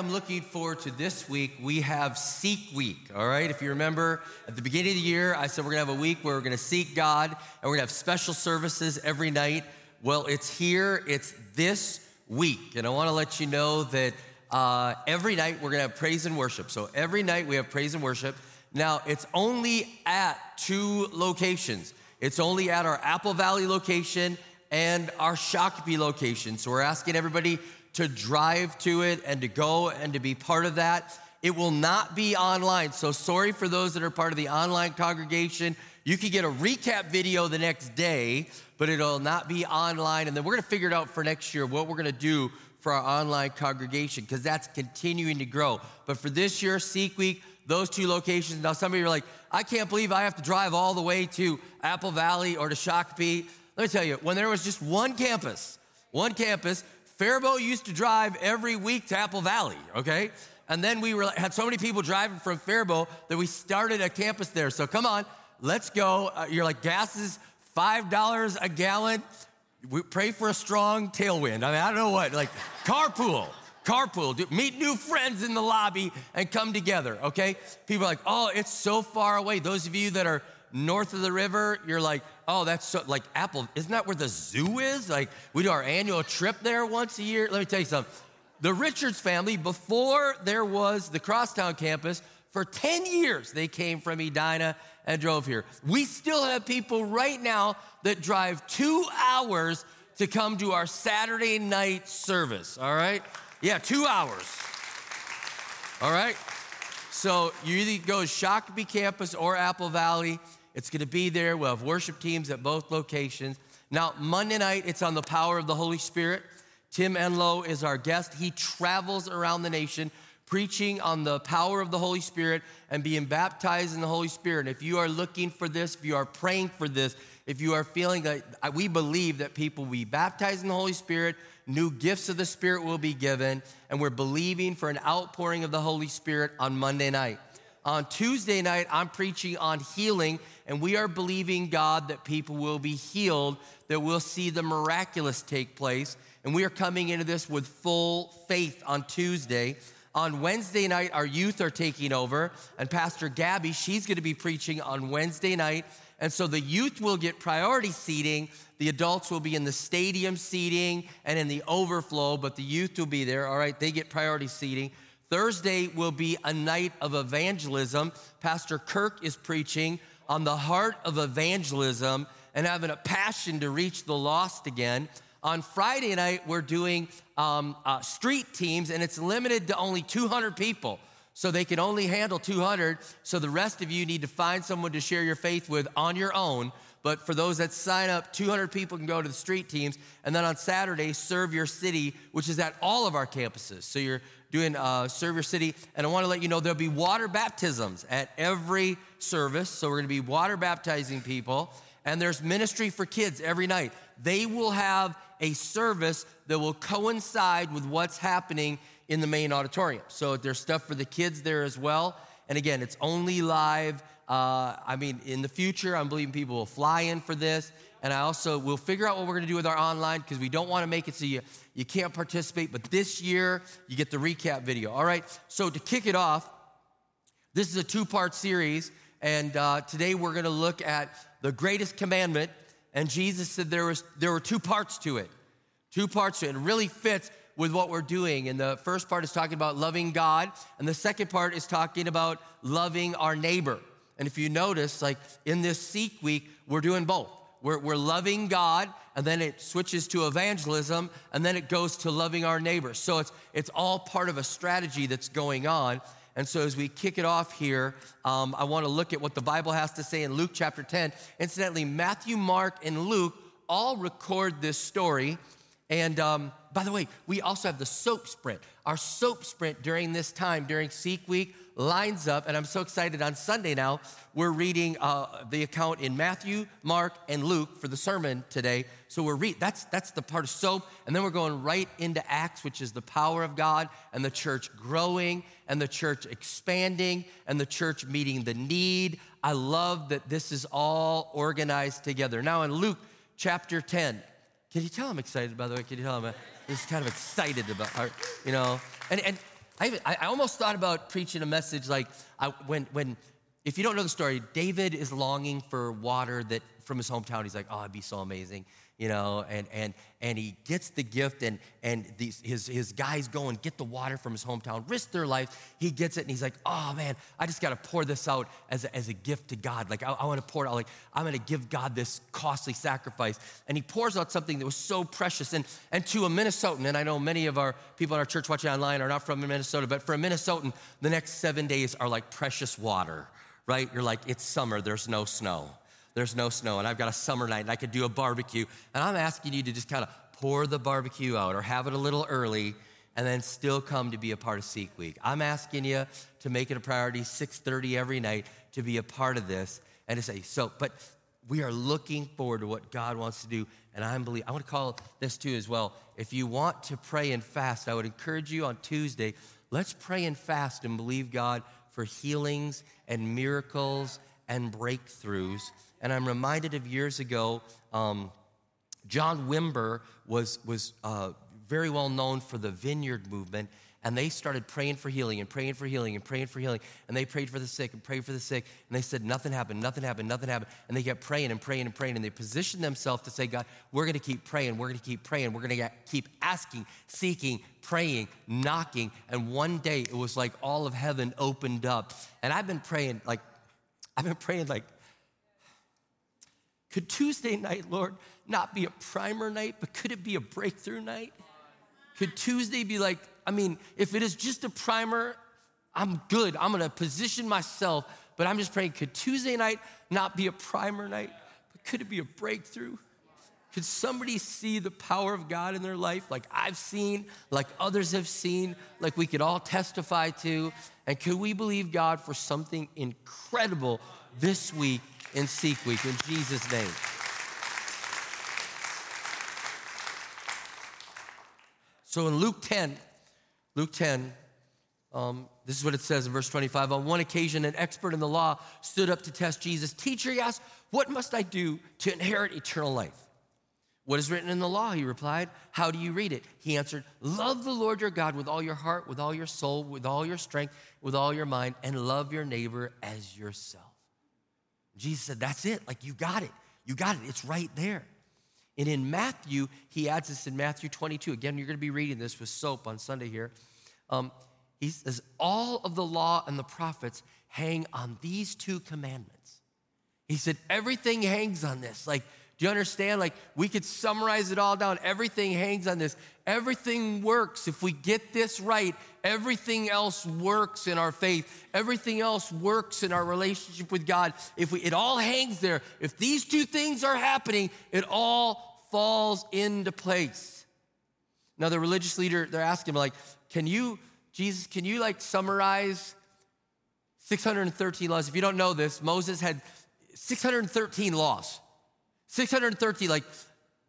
Am looking forward to this week. We have Seek Week, all right? If you remember, at the beginning of the year, I said we're gonna have a week where we're gonna seek God and we're gonna have special services every night. Well, it's here, it's this week. And I wanna let you know that uh, every night we're gonna have praise and worship. So every night we have praise and worship. Now, it's only at two locations. It's only at our Apple Valley location and our Shakopee location. So we're asking everybody to drive to it and to go and to be part of that. It will not be online. So sorry for those that are part of the online congregation. You can get a recap video the next day, but it'll not be online. And then we're going to figure it out for next year what we're going to do for our online congregation because that's continuing to grow. But for this year, Seek Week, those two locations. Now, some of you are like, I can't believe I have to drive all the way to Apple Valley or to Shakopee. Let me tell you, when there was just one campus, one campus, Faribault used to drive every week to Apple Valley, okay? And then we were, had so many people driving from Faribault that we started a campus there. So come on, let's go. Uh, you're like, gas is $5 a gallon. We pray for a strong tailwind. I mean, I don't know what, like carpool, carpool, do, meet new friends in the lobby and come together, okay? People are like, oh, it's so far away. Those of you that are north of the river, you're like, oh, that's so, like Apple, isn't that where the zoo is? Like, we do our annual trip there once a year. Let me tell you something. The Richards family, before there was the Crosstown campus, for 10 years, they came from Edina and drove here. We still have people right now that drive two hours to come to our Saturday night service, all right? Yeah, two hours. All right? So you either go Shakopee campus or Apple Valley. It's going to be there. We'll have worship teams at both locations. Now, Monday night, it's on the power of the Holy Spirit. Tim Enloe is our guest. He travels around the nation preaching on the power of the Holy Spirit and being baptized in the Holy Spirit. And if you are looking for this, if you are praying for this, if you are feeling that we believe that people will be baptized in the Holy Spirit, new gifts of the Spirit will be given, and we're believing for an outpouring of the Holy Spirit on Monday night. On Tuesday night, I'm preaching on healing, and we are believing God that people will be healed, that we'll see the miraculous take place. And we are coming into this with full faith on Tuesday. On Wednesday night, our youth are taking over, and Pastor Gabby, she's gonna be preaching on Wednesday night. And so the youth will get priority seating, the adults will be in the stadium seating and in the overflow, but the youth will be there, all right? They get priority seating. Thursday will be a night of evangelism. Pastor Kirk is preaching on the heart of evangelism and having a passion to reach the lost again. On Friday night, we're doing um, uh, street teams, and it's limited to only 200 people. So they can only handle 200. So the rest of you need to find someone to share your faith with on your own. But for those that sign up, 200 people can go to the street teams. And then on Saturday, serve your city, which is at all of our campuses. So you're doing uh, Serve Your City. And I want to let you know there'll be water baptisms at every service. So we're going to be water baptizing people. And there's ministry for kids every night. They will have a service that will coincide with what's happening in the main auditorium. So there's stuff for the kids there as well. And again, it's only live. Uh, I mean, in the future, I'm believing people will fly in for this. And I also will figure out what we're going to do with our online because we don't want to make it so you, you can't participate. But this year, you get the recap video. All right. So to kick it off, this is a two part series. And uh, today we're going to look at the greatest commandment. And Jesus said there, was, there were two parts to it. Two parts to it. It really fits with what we're doing. And the first part is talking about loving God, and the second part is talking about loving our neighbor. And if you notice, like in this Seek Week, we're doing both. We're, we're loving God, and then it switches to evangelism, and then it goes to loving our neighbors. So it's, it's all part of a strategy that's going on. And so as we kick it off here, um, I want to look at what the Bible has to say in Luke chapter 10. Incidentally, Matthew, Mark, and Luke all record this story. And um, by the way, we also have the soap sprint. Our soap sprint during this time, during Seek Week, lines up, and I'm so excited on Sunday now. We're reading uh, the account in Matthew, Mark, and Luke for the sermon today. So we're that's that's the part of soap, and then we're going right into Acts, which is the power of God and the church growing and the church expanding and the church meeting the need. I love that this is all organized together. Now in Luke chapter 10, can you tell I'm excited, by the way? Can you tell I'm just kind of excited about, our, you know? And, and I, I almost thought about preaching a message like I, when, when, if you don't know the story, David is longing for water that from his hometown. He's like, oh, it'd be so amazing you know, and, and, and he gets the gift, and, and these, his, his guys go and get the water from his hometown, risk their life. He gets it, and he's like, oh man, I just got to pour this out as a, as a gift to God. Like, I, I want to pour it out, like, I'm going to give God this costly sacrifice. And he pours out something that was so precious. And, and to a Minnesotan, and I know many of our people in our church watching online are not from Minnesota, but for a Minnesotan, the next seven days are like precious water, right? You're like, it's summer, there's no snow there's no snow, and I've got a summer night, and I could do a barbecue. And I'm asking you to just kind of pour the barbecue out or have it a little early and then still come to be a part of Seek Week. I'm asking you to make it a priority 6:30 every night to be a part of this and to say so but we are looking forward to what God wants to do and I'm believe I want to call this too as well. If you want to pray and fast, I would encourage you on Tuesday, let's pray and fast and believe God for healings and miracles and breakthroughs and I'm reminded of years ago, um, John Wimber was, was uh, very well known for the vineyard movement, and they started praying for healing and praying for healing and praying for healing. And they prayed for the sick and prayed for the sick, and they said, Nothing happened, nothing happened, nothing happened. And they kept praying and praying and praying, and they positioned themselves to say, God, we're gonna keep praying, we're gonna keep praying, we're gonna keep asking, seeking, praying, knocking. And one day it was like all of heaven opened up. And I've been praying, like, I've been praying, like, could Tuesday night, Lord, not be a primer night, but could it be a breakthrough night? Could Tuesday be like, I mean, if it is just a primer, I'm good. I'm gonna position myself, but I'm just praying, could Tuesday night not be a primer night, but could it be a breakthrough? Could somebody see the power of God in their life like I've seen, like others have seen, like we could all testify to? And could we believe God for something incredible this week in Seek Week in Jesus' name. So in Luke 10, Luke 10, um, this is what it says in verse 25. On one occasion, an expert in the law stood up to test Jesus. Teacher, he asked, What must I do to inherit eternal life? What is written in the law? He replied. How do you read it? He answered, Love the Lord your God with all your heart, with all your soul, with all your strength, with all your mind, and love your neighbor as yourself. Jesus said, That's it. Like, you got it. You got it. It's right there. And in Matthew, he adds this in Matthew 22. Again, you're going to be reading this with soap on Sunday here. Um, he says, All of the law and the prophets hang on these two commandments. He said, Everything hangs on this. Like, do you understand? Like, we could summarize it all down. Everything hangs on this. Everything works. If we get this right, everything else works in our faith. Everything else works in our relationship with God. If we, it all hangs there. If these two things are happening, it all falls into place. Now, the religious leader, they're asking, like, can you, Jesus, can you like summarize 613 laws? If you don't know this, Moses had 613 laws. 630, like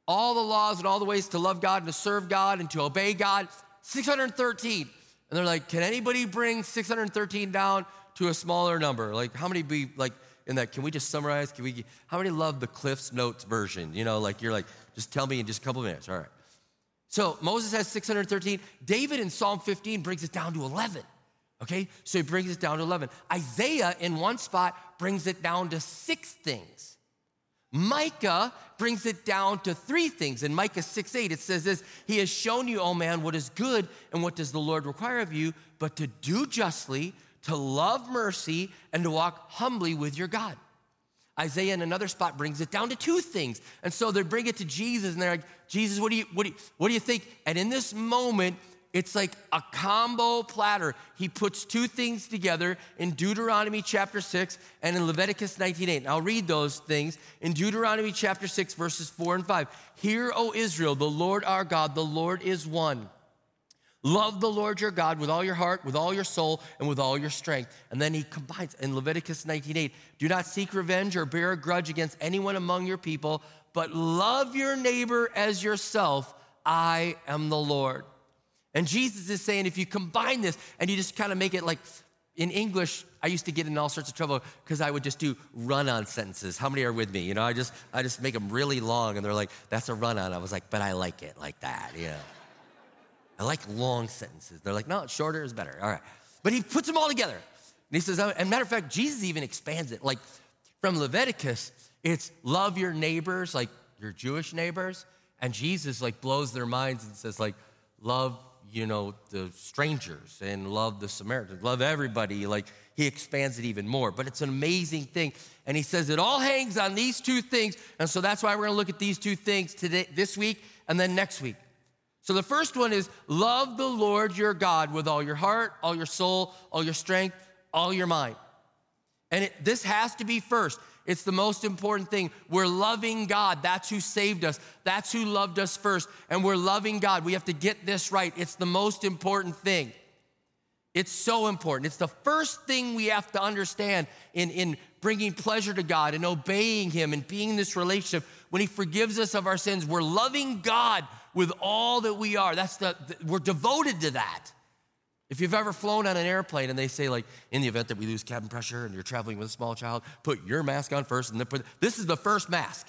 all the laws and all the ways to love God and to serve God and to obey God. 613. And they're like, can anybody bring 613 down to a smaller number? Like, how many be like in that? Can we just summarize? Can we, how many love the Cliff's Notes version? You know, like you're like, just tell me in just a couple minutes. All right. So Moses has 613. David in Psalm 15 brings it down to 11. Okay, so he brings it down to 11. Isaiah in one spot brings it down to six things. Micah brings it down to three things. In Micah 6 8, it says this He has shown you, O man, what is good and what does the Lord require of you, but to do justly, to love mercy, and to walk humbly with your God. Isaiah in another spot brings it down to two things. And so they bring it to Jesus and they're like, Jesus, what do you, what do you, what do you think? And in this moment, it's like a combo platter. He puts two things together in Deuteronomy chapter 6 and in Leviticus 19:8. And I'll read those things in Deuteronomy chapter 6 verses 4 and 5. Hear, O Israel, the Lord our God, the Lord is one. Love the Lord your God with all your heart, with all your soul, and with all your strength. And then he combines in Leviticus 19:8, do not seek revenge or bear a grudge against anyone among your people, but love your neighbor as yourself. I am the Lord. And Jesus is saying, if you combine this and you just kind of make it like in English, I used to get in all sorts of trouble because I would just do run-on sentences. How many are with me? You know, I just I just make them really long, and they're like, "That's a run-on." I was like, "But I like it like that." Yeah. I like long sentences. They're like, no, shorter is better. All right. But he puts them all together. And he says, oh, and matter of fact, Jesus even expands it. Like from Leviticus, it's love your neighbors, like your Jewish neighbors. And Jesus like blows their minds and says, like, love, you know, the strangers and love the Samaritans, love everybody. Like he expands it even more. But it's an amazing thing. And he says it all hangs on these two things. And so that's why we're gonna look at these two things today, this week, and then next week. So the first one is love the Lord your God with all your heart, all your soul, all your strength, all your mind. And it, this has to be first. It's the most important thing. We're loving God. That's who saved us. That's who loved us first. And we're loving God. We have to get this right. It's the most important thing. It's so important. It's the first thing we have to understand in, in bringing pleasure to God and obeying Him and being in this relationship. When He forgives us of our sins, we're loving God with all that we are. That's the, the, we're devoted to that. If you've ever flown on an airplane and they say, like, in the event that we lose cabin pressure and you're traveling with a small child, put your mask on first and then put this is the first mask.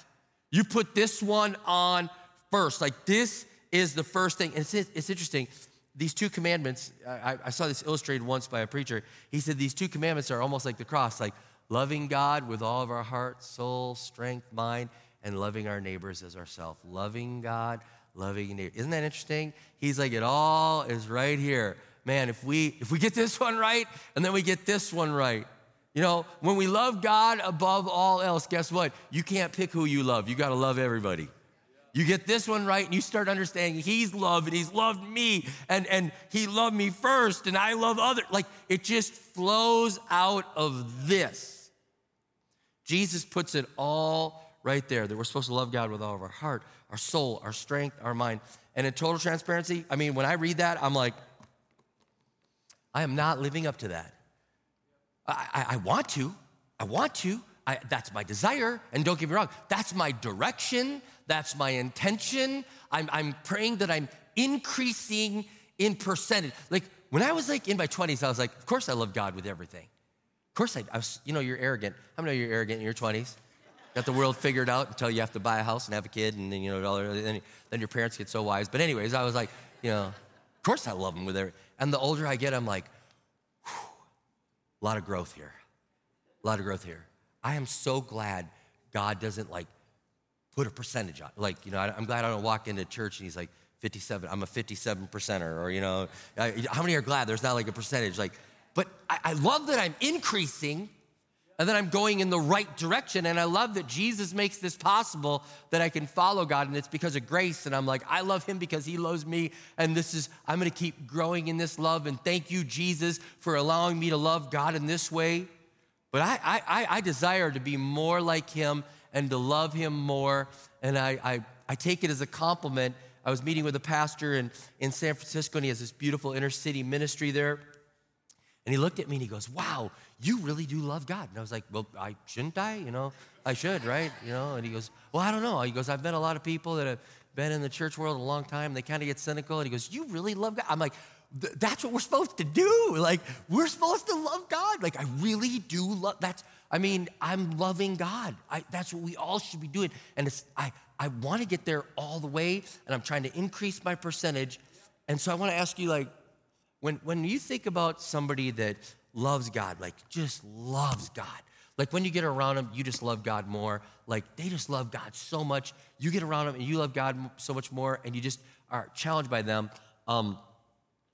You put this one on first. Like, this is the first thing. And it's, it's interesting. These two commandments, I, I saw this illustrated once by a preacher. He said these two commandments are almost like the cross, like loving God with all of our heart, soul, strength, mind, and loving our neighbors as ourselves. Loving God loving neighbor. Isn't that interesting? He's like, it all is right here. Man, if we if we get this one right and then we get this one right, you know, when we love God above all else, guess what? You can't pick who you love. You got to love everybody. You get this one right and you start understanding he's loved and he's loved me and, and he loved me first and I love others. Like it just flows out of this. Jesus puts it all right there that we're supposed to love God with all of our heart, our soul, our strength, our mind. And in total transparency, I mean, when I read that, I'm like, I am not living up to that. I, I, I want to. I want to. I, that's my desire. And don't get me wrong, that's my direction. That's my intention. I'm, I'm praying that I'm increasing in percentage. Like when I was like in my 20s, I was like, of course I love God with everything. Of course I, I was, you know, you're arrogant. How many of you are arrogant in your 20s? got the world figured out until you have to buy a house and have a kid, and then you know, then, then your parents get so wise. But anyways, I was like, you know, of course I love them with every. And the older I get, I'm like, a lot of growth here, a lot of growth here. I am so glad God doesn't like put a percentage on. Like, you know, I'm glad I don't walk into church and He's like 57. I'm a 57 percenter, or you know, how many are glad there's not like a percentage? Like, but I, I love that I'm increasing and then I'm going in the right direction. And I love that Jesus makes this possible that I can follow God. And it's because of grace. And I'm like, I love him because he loves me. And this is, I'm to keep growing in this love. And thank you, Jesus, for allowing me to love God in this way. But I, I, I desire to be more like him and to love him more. And I, I, I take it as a compliment. I was meeting with a pastor in, in San Francisco, and he has this beautiful inner city ministry there. And he looked at me and he goes, Wow, you really do love God. And I was like, Well, I shouldn't I? You know, I should, right? You know, and he goes, Well, I don't know. He goes, I've met a lot of people that have been in the church world a long time. And They kind of get cynical. And he goes, You really love God? I'm like, that's what we're supposed to do. Like, we're supposed to love God. Like, I really do love that's I mean, I'm loving God. I, that's what we all should be doing. And it's I I want to get there all the way, and I'm trying to increase my percentage. And so I want to ask you, like, when, when you think about somebody that loves God, like just loves God, like when you get around them, you just love God more. Like they just love God so much. You get around them and you love God so much more, and you just are challenged by them. Um,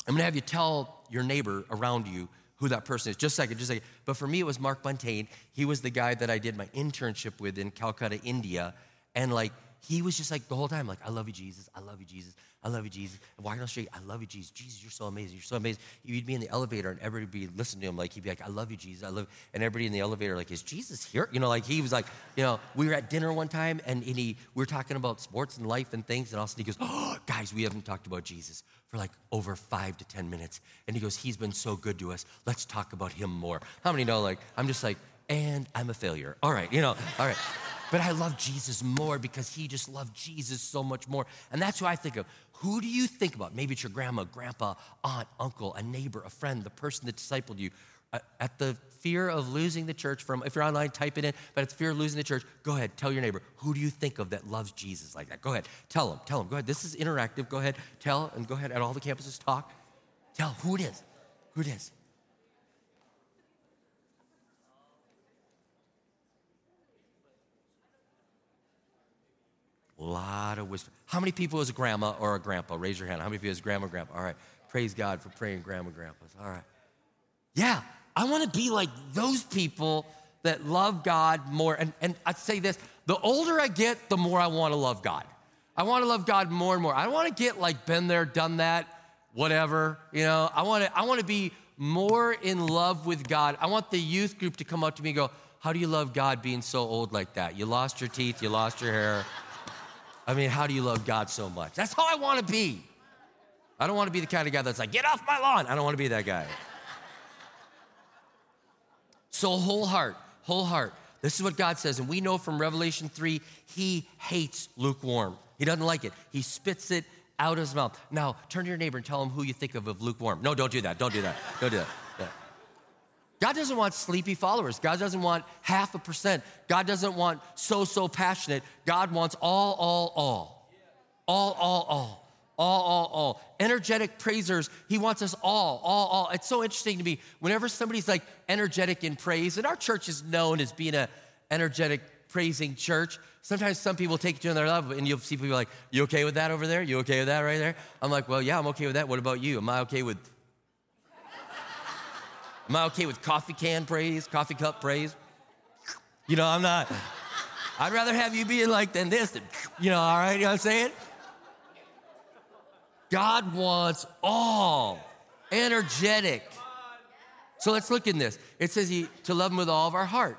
I'm gonna have you tell your neighbor around you who that person is. Just a second, just a second. But for me, it was Mark Buntain. He was the guy that I did my internship with in Calcutta, India. And like, he was just like the whole time, like, I love you, Jesus. I love you, Jesus. I love you, Jesus. And walking down the street, I love you, Jesus. Jesus, you're so amazing. You're so amazing. He'd be in the elevator and everybody would be listening to him. Like, he'd be like, I love you, Jesus. I love you. And everybody in the elevator, like, is Jesus here? You know, like, he was like, you know, we were at dinner one time and, and he, we were talking about sports and life and things. And all of a sudden he goes, oh, guys, we haven't talked about Jesus for like over five to 10 minutes. And he goes, he's been so good to us. Let's talk about him more. How many know, like, I'm just like, and I'm a failure. All right, you know, all right. But I love Jesus more because he just loved Jesus so much more. And that's who I think of. Who do you think about? Maybe it's your grandma, grandpa, aunt, uncle, a neighbor, a friend, the person that discipled you. Uh, at the fear of losing the church from, if you're online, type it in, but it's fear of losing the church, go ahead, tell your neighbor, who do you think of that loves Jesus like that? Go ahead, tell them, tell them, go ahead. This is interactive, go ahead, tell, and go ahead at all the campuses, talk. Tell who it is, who it is. A lot of wisdom. How many people is a grandma or a grandpa? Raise your hand. How many people is grandma, grandpa? All right. Praise God for praying grandma, grandpas. All right. Yeah, I want to be like those people that love God more. And, and I'd say this the older I get, the more I want to love God. I want to love God more and more. I don't want to get like been there, done that, whatever. You know, I want to I want to be more in love with God. I want the youth group to come up to me and go, How do you love God being so old like that? You lost your teeth, you lost your hair. I mean, how do you love God so much? That's how I want to be. I don't want to be the kind of guy that's like, get off my lawn. I don't want to be that guy. So, whole heart, whole heart. This is what God says. And we know from Revelation 3, he hates lukewarm. He doesn't like it. He spits it out of his mouth. Now, turn to your neighbor and tell him who you think of of lukewarm. No, don't do that. Don't do that. Don't do that. God doesn't want sleepy followers. God doesn't want half a percent. God doesn't want so, so passionate. God wants all, all, all. All, all, all. All, all, all. Energetic praisers. He wants us all, all, all. It's so interesting to me. Whenever somebody's like energetic in praise, and our church is known as being an energetic praising church. Sometimes some people take it to another level, and you'll see people like, "You okay with that over there? You okay with that right there?" I'm like, "Well, yeah, I'm okay with that. What about you? Am I okay with Am I okay with coffee can praise, coffee cup praise? You know, I'm not. I'd rather have you being like than this, than, you know, all right, you know what I'm saying? God wants all, energetic. So let's look in this. It says he, to love him with all of our heart.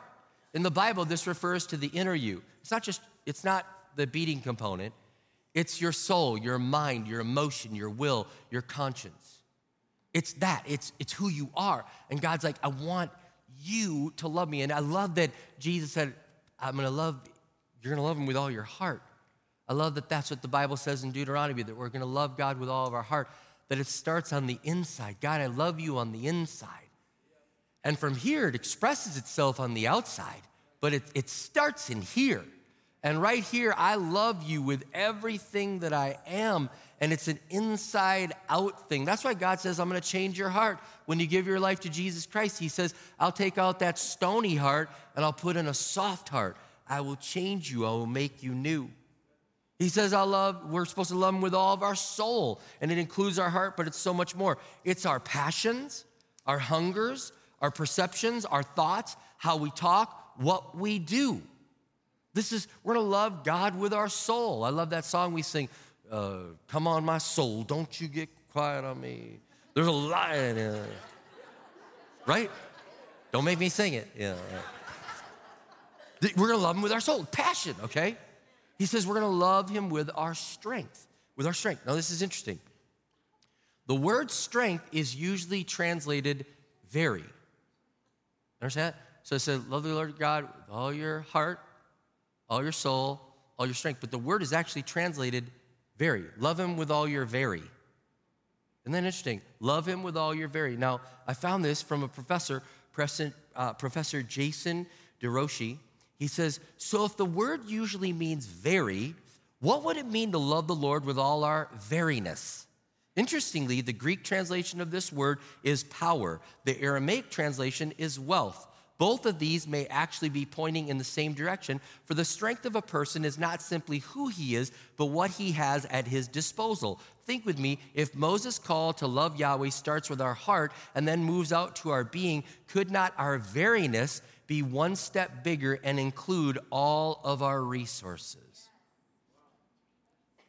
In the Bible, this refers to the inner you. It's not just, it's not the beating component. It's your soul, your mind, your emotion, your will, your conscience. It's that, it's, it's who you are. And God's like, I want you to love me. And I love that Jesus said, I'm gonna love, you're gonna love him with all your heart. I love that that's what the Bible says in Deuteronomy, that we're gonna love God with all of our heart, that it starts on the inside. God, I love you on the inside. And from here, it expresses itself on the outside, but it, it starts in here. And right here, I love you with everything that I am and it's an inside out thing. That's why God says, I'm gonna change your heart. When you give your life to Jesus Christ, He says, I'll take out that stony heart and I'll put in a soft heart. I will change you, I will make you new. He says, I love, we're supposed to love Him with all of our soul, and it includes our heart, but it's so much more. It's our passions, our hungers, our perceptions, our thoughts, how we talk, what we do. This is, we're gonna love God with our soul. I love that song we sing uh, Come on, my soul, don't you get quiet on me. There's a lion in it. Right? Don't make me sing it. Yeah. We're gonna love him with our soul, passion, okay? He says we're gonna love him with our strength. With our strength. Now, this is interesting. The word strength is usually translated very. Understand that? So it says, Love the Lord God with all your heart, all your soul, all your strength. But the word is actually translated very. Love him with all your very. And then interesting, love him with all your very. Now, I found this from a professor, uh, Professor Jason DeRouchie. He says, So if the word usually means very, what would it mean to love the Lord with all our veriness? Interestingly, the Greek translation of this word is power, the Aramaic translation is wealth. Both of these may actually be pointing in the same direction, for the strength of a person is not simply who he is, but what he has at his disposal. Think with me if Moses' call to love Yahweh starts with our heart and then moves out to our being, could not our veriness be one step bigger and include all of our resources?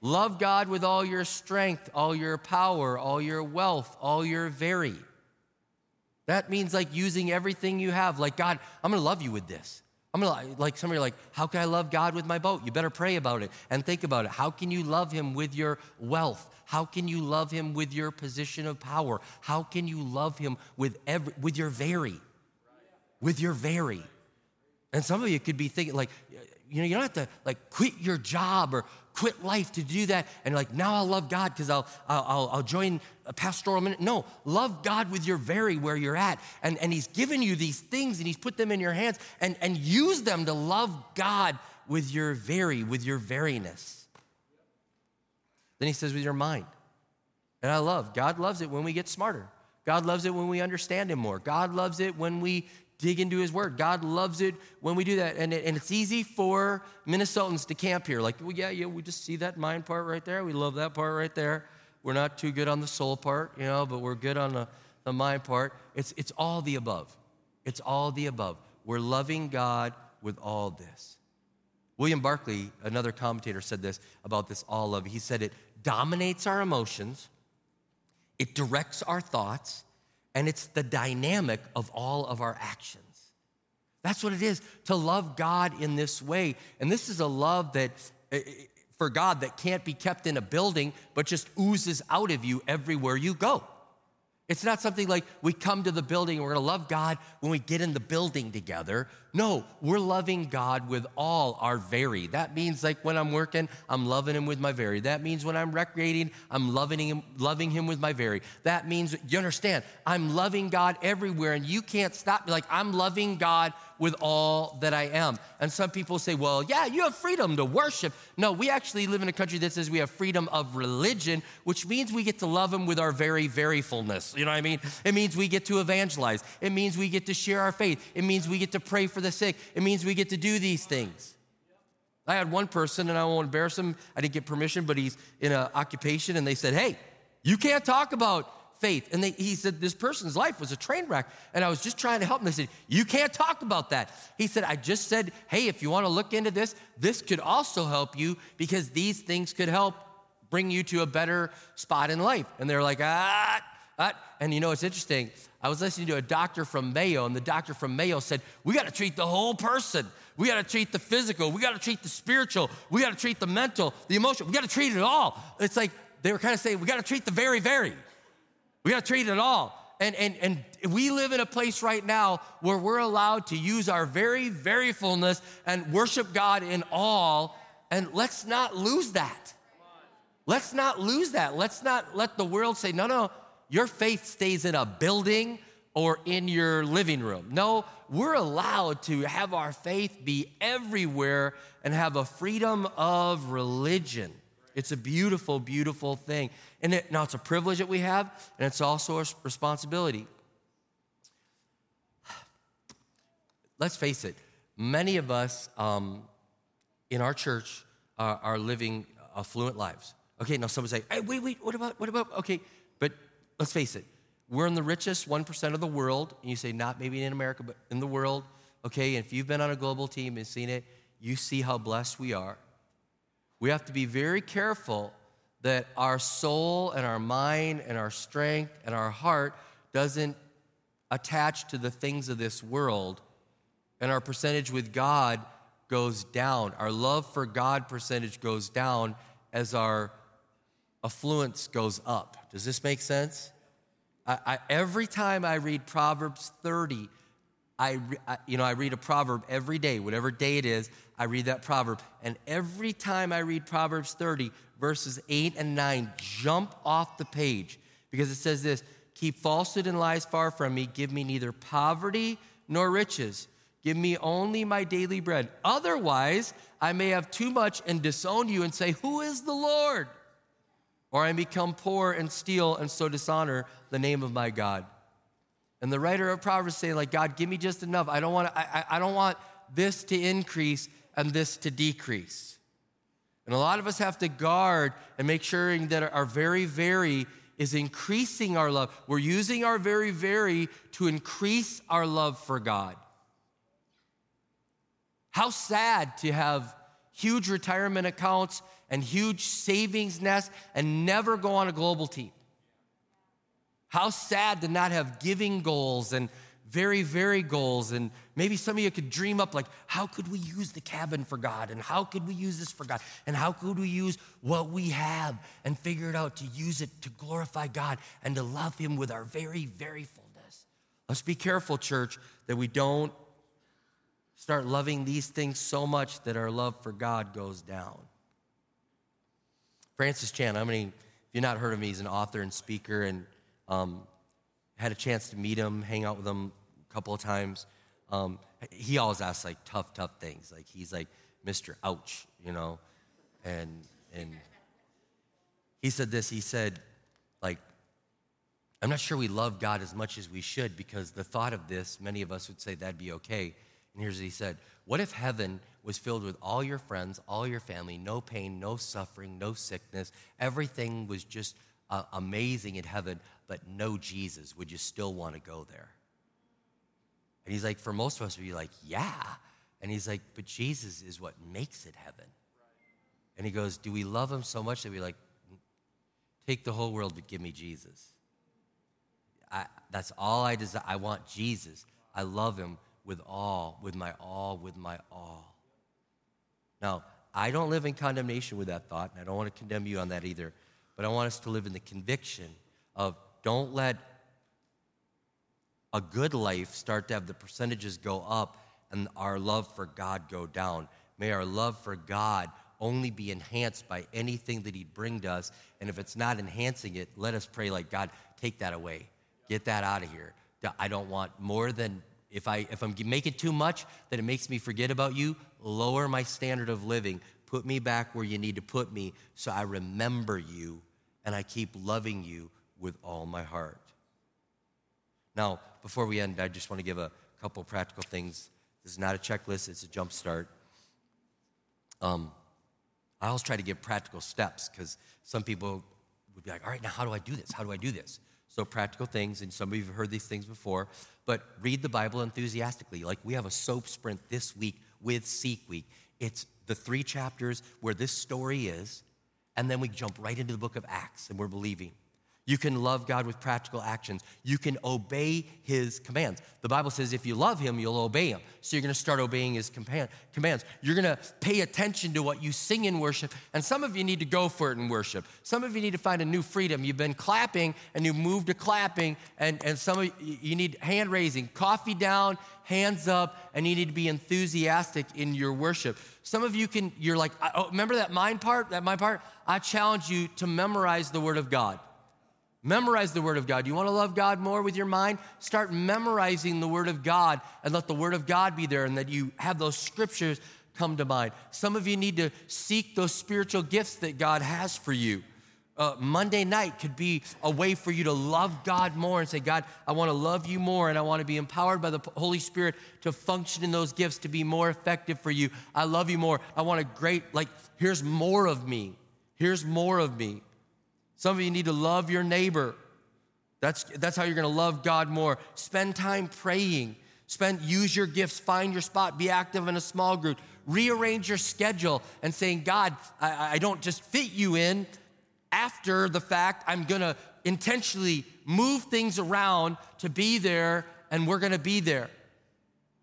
Love God with all your strength, all your power, all your wealth, all your very. That means like using everything you have. Like, God, I'm gonna love you with this. I'm gonna, like, somebody like, how can I love God with my boat? You better pray about it and think about it. How can you love Him with your wealth? How can you love Him with your position of power? How can you love Him with every, with your very? With your very. And some of you could be thinking, like, you know, you don't have to like quit your job or quit life to do that and like now I'll love God because I'll, I'll, I'll join a pastoral minute. No, love God with your very where you're at. And, and He's given you these things and He's put them in your hands and, and use them to love God with your very, with your veriness. Then He says, with your mind. And I love, God loves it when we get smarter. God loves it when we understand Him more. God loves it when we dig into his word. God loves it when we do that. And, it, and it's easy for Minnesotans to camp here. Like, well, yeah, yeah, we just see that mind part right there. We love that part right there. We're not too good on the soul part, you know, but we're good on the, the mind part. It's, it's all the above. It's all the above. We're loving God with all this. William Barclay, another commentator, said this about this all love. He said it dominates our emotions, it directs our thoughts, and it's the dynamic of all of our actions. That's what it is to love God in this way. And this is a love that, eh, eh, for God, that can't be kept in a building, but just oozes out of you everywhere you go. It's not something like we come to the building and we're gonna love God when we get in the building together. No, we're loving God with all our very. That means like when I'm working, I'm loving Him with my very. That means when I'm recreating, I'm loving Him, loving Him with my very. That means, you understand, I'm loving God everywhere and you can't stop me. Like I'm loving God with all that I am. And some people say, well, yeah, you have freedom to worship. No, we actually live in a country that says we have freedom of religion, which means we get to love Him with our very, very fullness. You know what I mean? It means we get to evangelize. It means we get to share our faith. It means we get to pray for the sick. It means we get to do these things. I had one person, and I won't embarrass him. I didn't get permission, but he's in an occupation, and they said, hey, you can't talk about faith. And they, he said, This person's life was a train wreck. And I was just trying to help him. They said, You can't talk about that. He said, I just said, Hey, if you want to look into this, this could also help you because these things could help bring you to a better spot in life. And they're like, Ah, ah. And you know, it's interesting. I was listening to a doctor from Mayo, and the doctor from Mayo said, We got to treat the whole person. We got to treat the physical. We got to treat the spiritual. We got to treat the mental, the emotional. We got to treat it all. It's like they were kind of saying, We got to treat the very, very. We got to treat it all. And, and, and we live in a place right now where we're allowed to use our very, very fullness and worship God in all. And let's not lose that. Let's not lose that. Let's not let the world say, no, no, your faith stays in a building or in your living room. No, we're allowed to have our faith be everywhere and have a freedom of religion. It's a beautiful, beautiful thing. And it, now it's a privilege that we have, and it's also a responsibility. Let's face it, many of us um, in our church are, living affluent lives. Okay, now someone say, hey, wait, wait, what about, what about, okay, but let's face it, we're in the richest 1% of the world, and you say, not maybe in America, but in the world, okay, and if you've been on a global team and seen it, you see how blessed we are. We have to be very careful that our soul and our mind and our strength and our heart doesn't attach to the things of this world and our percentage with God goes down. Our love for God percentage goes down as our affluence goes up. Does this make sense? I, I, every time I read Proverbs 30, I, I, you know, I read a proverb every day, whatever day it is, I read that proverb. And every time I read Proverbs 30, verses 8 and 9 jump off the page because it says this Keep falsehood and lies far from me. Give me neither poverty nor riches. Give me only my daily bread. Otherwise, I may have too much and disown you and say, Who is the Lord? Or I become poor and steal and so dishonor the name of my God. And the writer of Proverbs saying, like, God, give me just enough. I don't want, I, I don't want this to increase and this to decrease. And a lot of us have to guard and make sure that our very, very is increasing our love. We're using our very, very to increase our love for God. How sad to have huge retirement accounts and huge savings nests and never go on a global team. How sad to not have giving goals and very, very goals. And maybe some of you could dream up like, how could we use the cabin for God? And how could we use this for God? And how could we use what we have and figure it out to use it to glorify God and to love Him with our very, very fullness? Let's be careful, church, that we don't start loving these things so much that our love for God goes down. Francis Chan, I mean, if you've not heard of me, he's an author and speaker, and um, had a chance to meet him, hang out with him couple of times. Um, he always asks like tough, tough things. Like he's like Mr. Ouch, you know, and and he said this. He said, like, I'm not sure we love God as much as we should because the thought of this, many of us would say that'd be okay. And here's what he said: What if heaven was filled with all your friends, all your family, no pain, no suffering, no sickness, everything was just uh, amazing in heaven, but no Jesus? Would you still want to go there? And he's like, for most of us, we'd be like, yeah. And he's like, but Jesus is what makes it heaven. And he goes, do we love him so much that we like, take the whole world, but give me Jesus? I, that's all I desire. I want Jesus. I love him with all, with my all, with my all. Now, I don't live in condemnation with that thought, and I don't want to condemn you on that either, but I want us to live in the conviction of don't let a good life start to have the percentages go up and our love for God go down. May our love for God only be enhanced by anything that He'd bring to us. And if it's not enhancing it, let us pray like, God, take that away. Get that out of here. I don't want more than, if, I, if I'm making too much that it makes me forget about you, lower my standard of living. Put me back where you need to put me so I remember you and I keep loving you with all my heart. Now, before we end, I just want to give a couple practical things. This is not a checklist, it's a jump start. Um, I always try to give practical steps because some people would be like, all right, now how do I do this? How do I do this? So, practical things, and some of you have heard these things before, but read the Bible enthusiastically. Like we have a soap sprint this week with Seek Week. It's the three chapters where this story is, and then we jump right into the book of Acts, and we're believing. You can love God with practical actions. You can obey His commands. The Bible says if you love Him, you'll obey Him. So you're going to start obeying His commands. You're going to pay attention to what you sing in worship. And some of you need to go for it in worship. Some of you need to find a new freedom. You've been clapping and you moved to clapping, and, and some of you, you need hand raising, coffee down, hands up, and you need to be enthusiastic in your worship. Some of you can, you're like, oh, remember that mind part, that mind part? I challenge you to memorize the Word of God. Memorize the Word of God. You want to love God more with your mind? Start memorizing the Word of God and let the Word of God be there and that you have those scriptures come to mind. Some of you need to seek those spiritual gifts that God has for you. Uh, Monday night could be a way for you to love God more and say, God, I want to love you more and I want to be empowered by the Holy Spirit to function in those gifts to be more effective for you. I love you more. I want a great, like, here's more of me. Here's more of me. Some of you need to love your neighbor. That's, that's how you're going to love God more. Spend time praying. Spend, use your gifts, find your spot, be active in a small group. Rearrange your schedule and saying, God, I, I don't just fit you in. After the fact, I'm going to intentionally move things around to be there, and we're going to be there.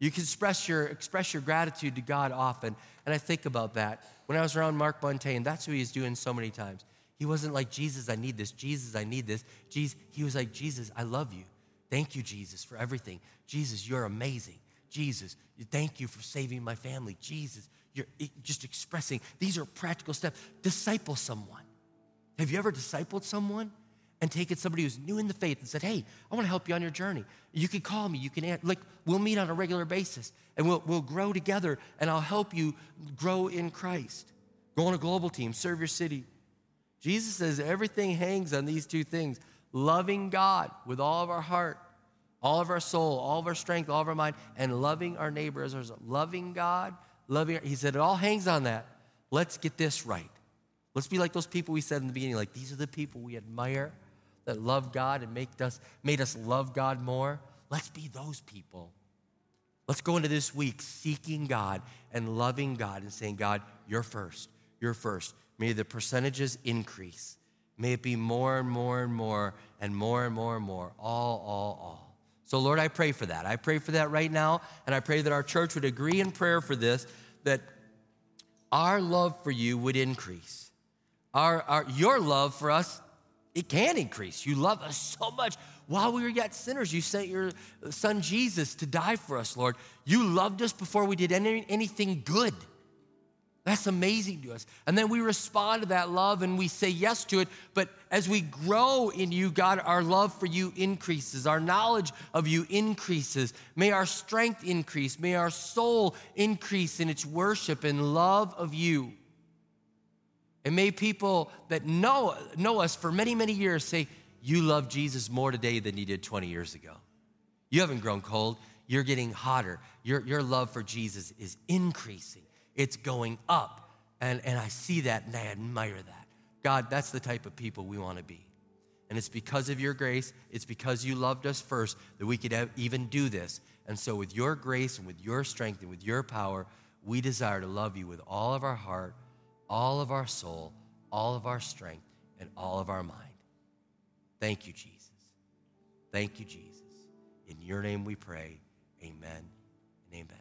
You can express your, express your gratitude to God often. And I think about that. When I was around Mark Buntain, that's what he's doing so many times. He wasn't like, Jesus, I need this. Jesus, I need this. Jesus, he was like, Jesus, I love you. Thank you, Jesus, for everything. Jesus, you're amazing. Jesus, thank you for saving my family. Jesus, you're just expressing. These are practical steps. Disciple someone. Have you ever discipled someone and taken somebody who's new in the faith and said, Hey, I want to help you on your journey? You can call me. You can, like, we'll meet on a regular basis and we'll, we'll grow together and I'll help you grow in Christ. Go on a global team, serve your city. Jesus says everything hangs on these two things loving God with all of our heart, all of our soul, all of our strength, all of our mind, and loving our neighbor as ourselves. Loving God, loving, he said it all hangs on that. Let's get this right. Let's be like those people we said in the beginning, like these are the people we admire that love God and make us, made us love God more. Let's be those people. Let's go into this week seeking God and loving God and saying, God, you're first. You're first. May the percentages increase. May it be more and more and more and more and more and more. All, all, all. So, Lord, I pray for that. I pray for that right now. And I pray that our church would agree in prayer for this, that our love for you would increase. Our, our, your love for us, it can increase. You love us so much. While we were yet sinners, you sent your son Jesus to die for us, Lord. You loved us before we did any, anything good. That's amazing to us. And then we respond to that love and we say yes to it. But as we grow in you, God, our love for you increases, our knowledge of you increases. May our strength increase. May our soul increase in its worship and love of you. And may people that know, know us for many, many years say, You love Jesus more today than you did 20 years ago. You haven't grown cold, you're getting hotter. Your, your love for Jesus is increasing it's going up. And, and I see that and I admire that. God, that's the type of people we want to be. And it's because of your grace, it's because you loved us first that we could have, even do this. And so, with your grace and with your strength and with your power, we desire to love you with all of our heart, all of our soul, all of our strength, and all of our mind. Thank you, Jesus. Thank you, Jesus. In your name we pray. Amen and amen.